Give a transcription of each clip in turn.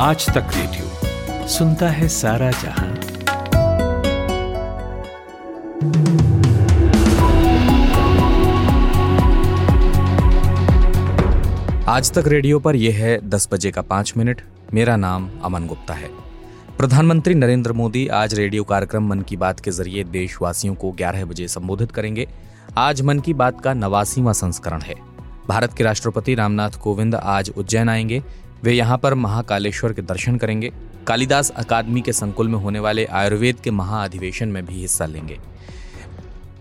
आज तक रेडियो सुनता है सारा जहाँ। आज तक रेडियो पर यह है दस बजे का पाँच मिनट। मेरा नाम अमन गुप्ता है। प्रधानमंत्री नरेंद्र मोदी आज रेडियो कार्यक्रम मन की बात के ज़रिए देशवासियों को 11 बजे संबोधित करेंगे। आज मन की बात का नवासीवा संस्करण है। भारत के राष्ट्रपति रामनाथ कोविंद आज उज्जैन आएँगे। वे यहाँ पर महाकालेश्वर के दर्शन करेंगे। कालिदास अकादमी के संकुल में होने वाले आयुर्वेद के महाअधिवेशन में भी हिस्सा लेंगे।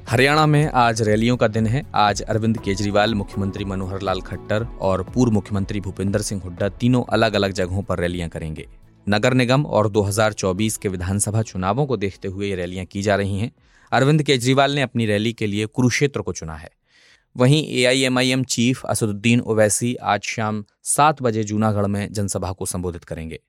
हरियाणा में आज रैलियों का दिन है। आज अरविंद केजरीवाल, मुख्यमंत्री मनोहर लाल खट्टर और पूर्व मुख्यमंत्री भूपिंदर सिंह हुड्डा तीनों अलग अलग जगहों पर रैलियाँ करेंगे। नगर निगम और 2024 के विधानसभा चुनावों को देखते हुए ये रैलियाँ की जा रही हैं। अरविंद केजरीवाल ने अपनी रैली के लिए कुरुक्षेत्र को चुना है। वहीं ए एआईएमआईएम चीफ असदुद्दीन ओवैसी आज शाम सात बजे जूनागढ़ में जनसभा को संबोधित करेंगे।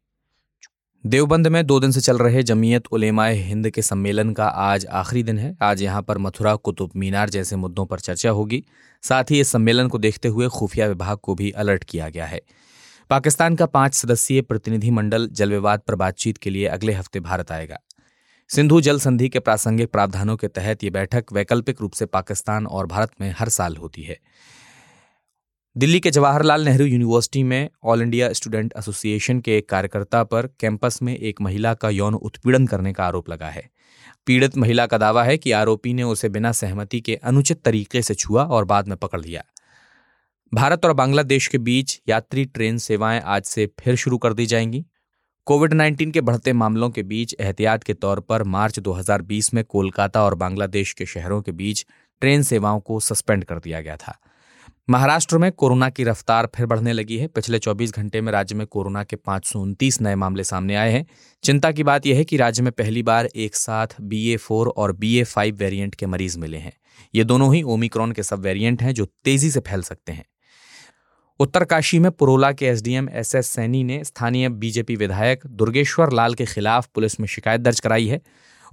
देवबंद में दो दिन से चल रहे जमीयत उलेमाए हिंद के सम्मेलन का आज आखिरी दिन है। आज यहाँ पर मथुरा, कुतुब मीनार जैसे मुद्दों पर चर्चा होगी। साथ ही इस सम्मेलन को देखते हुए खुफिया विभाग को भी अलर्ट किया गया है। पाकिस्तान का पाँच सदस्यीय प्रतिनिधिमंडल जल विवाद पर बातचीत के लिए अगले हफ़्ते भारत आएगा। सिंधु जल संधि के प्रासंगिक प्रावधानों के तहत ये बैठक वैकल्पिक रूप से पाकिस्तान और भारत में हर साल होती है। दिल्ली के जवाहरलाल नेहरू यूनिवर्सिटी में ऑल इंडिया स्टूडेंट एसोसिएशन के एक कार्यकर्ता पर कैंपस में एक महिला का यौन उत्पीड़न करने का आरोप लगा है। पीड़ित महिला का दावा है कि आरोपी ने उसे बिना सहमति के अनुचित तरीके से छुआ और बाद में पकड़ लिया। भारत और बांग्लादेश के बीच यात्री ट्रेन सेवाएँ आज से फिर शुरू कर दी जाएँगी। कोविड 19 के बढ़ते मामलों के बीच एहतियात के तौर पर मार्च 2020 में कोलकाता और बांग्लादेश के शहरों के बीच ट्रेन सेवाओं को सस्पेंड कर दिया गया था। महाराष्ट्र में कोरोना की रफ्तार फिर बढ़ने लगी है। पिछले 24 घंटे में राज्य में कोरोना के पाँच नए मामले सामने आए हैं। चिंता की बात यह है कि राज्य में पहली बार एक साथ बी ए फोर और बी ए फाइव वेरियंट के मरीज़ मिले हैं। ये दोनों ही ओमिक्रॉन के सब वेरियंट हैं जो तेज़ी से फैल सकते हैं। उत्तरकाशी में पुरोला के एसडीएम एस एस सैनी ने स्थानीय बीजेपी विधायक दुर्गेश्वर लाल के खिलाफ पुलिस में शिकायत दर्ज कराई है।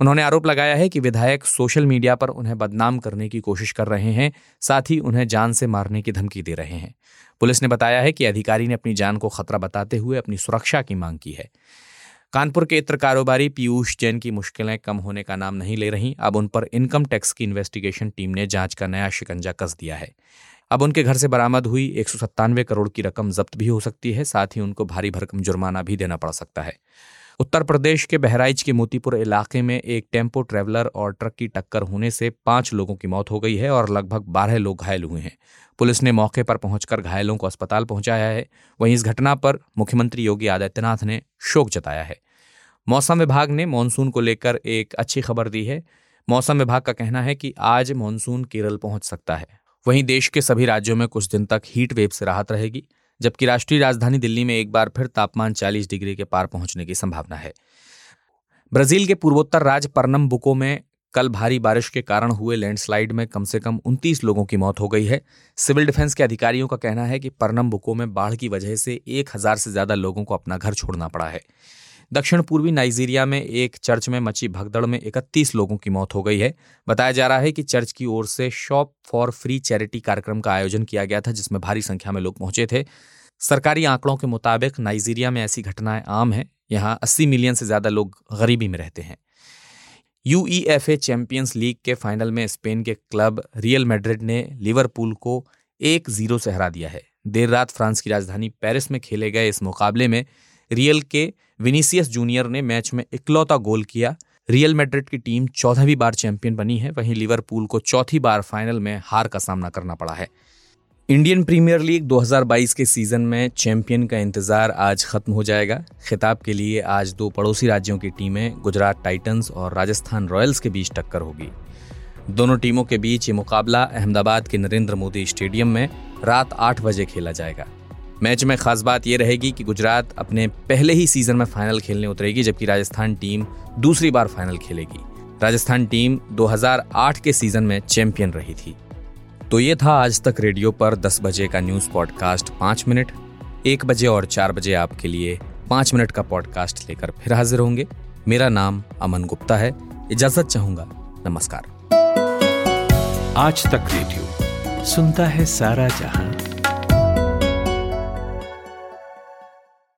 उन्होंने आरोप लगाया है कि विधायक सोशल मीडिया पर उन्हें बदनाम करने की कोशिश कर रहे हैं, साथ ही उन्हें जान से मारने की धमकी दे रहे हैं। पुलिस ने बताया है कि अधिकारी ने अपनी जान को खतरा बताते हुए अपनी सुरक्षा की मांग की है। कानपुर के इत्र कारोबारी पीयूष जैन की मुश्किलें कम होने का नाम नहीं ले रही। अब उन पर इनकम टैक्स की इन्वेस्टिगेशन टीम ने जाँच का नया शिकंजा कस दिया है। अब उनके घर से बरामद हुई एक सौ सत्तानवे करोड़ की रकम जब्त भी हो सकती है, साथ ही उनको भारी भरकम जुर्माना भी देना पड़ सकता है। उत्तर प्रदेश के बहराइच के मोतीपुर इलाके में एक टेंपो ट्रैवलर और ट्रक की टक्कर होने से पाँच लोगों की मौत हो गई है और लगभग बारह लोग घायल हुए हैं। पुलिस ने मौके पर पहुंचकर घायलों को अस्पताल पहुँचाया है। वहीं इस घटना पर मुख्यमंत्री योगी आदित्यनाथ ने शोक जताया है। मौसम विभाग ने मानसून को लेकर एक अच्छी खबर दी है। मौसम विभाग का कहना है कि आज मानसून केरल पहुँच सकता है। वहीं देश के सभी राज्यों में कुछ दिन तक हीट वेव से राहत रहेगी, जबकि राष्ट्रीय राजधानी दिल्ली में एक बार फिर तापमान 40 डिग्री के पार पहुँचने की संभावना है। ब्राज़ील के पूर्वोत्तर राज्य परनमबुको में कल भारी बारिश के कारण हुए लैंडस्लाइड में कम से कम 29 लोगों की मौत हो गई है। सिविल डिफेंस के अधिकारियों का कहना है कि परनमबुको में बाढ़ की वजह से एक हज़ार से ज़्यादा लोगों को अपना घर छोड़ना पड़ा है। दक्षिण पूर्वी नाइजीरिया में एक चर्च में मची भगदड़ में 31 लोगों की मौत हो गई है। बताया जा रहा है कि चर्च की ओर से शॉप फॉर फ्री चैरिटी कार्यक्रम का आयोजन किया गया था, जिसमें भारी संख्या में लोग पहुँचे थे। सरकारी आंकड़ों के मुताबिक नाइजीरिया में ऐसी घटनाएँ आम हैं। यहाँ 80 मिलियन से ज़्यादा लोग गरीबी में रहते हैं। यूईएफए चैंपियंस लीग के फाइनल में स्पेन के क्लब रियल मेड्रिड ने लिवरपूल को एक ज़ीरो से हरा दिया है। देर रात फ्रांस की राजधानी पेरिस में खेले गए इस मुकाबले में रियल के विनीसियस जूनियर ने मैच में इकलौता गोल किया। रियल मैड्रिड की टीम चौदहवीं बार चैंपियन बनी है। वहीं लिवरपूल को चौथी बार फाइनल में हार का सामना करना पड़ा है। इंडियन प्रीमियर लीग 2022 के सीज़न में चैंपियन का इंतज़ार आज खत्म हो जाएगा। खिताब के लिए आज दो पड़ोसी राज्यों की टीमें, गुजरात टाइटंस और राजस्थान रॉयल्स के बीच टक्कर होगी। दोनों टीमों के बीच ये मुकाबला अहमदाबाद के नरेंद्र मोदी स्टेडियम में रात आठ बजे खेला जाएगा। मैच में खास बात यह रहेगी कि गुजरात अपने पहले ही सीज़न में फाइनल खेलने उतरेगी, जबकि राजस्थान टीम दूसरी बार फाइनल खेलेगी। राजस्थान टीम 2008 के सीज़न में चैंपियन रही थी। तो ये था आज तक रेडियो पर 10 बजे का न्यूज़ पॉडकास्ट पाँच मिनट। एक बजे और चार बजे आपके लिए पाँच मिनट का पॉडकास्ट लेकर फिर हाजिर होंगे। मेरा नाम अमन गुप्ता है। इजाज़त चाहूँगा। नमस्कार। आज तक रेडियो, सुनता है सारा जहाँ।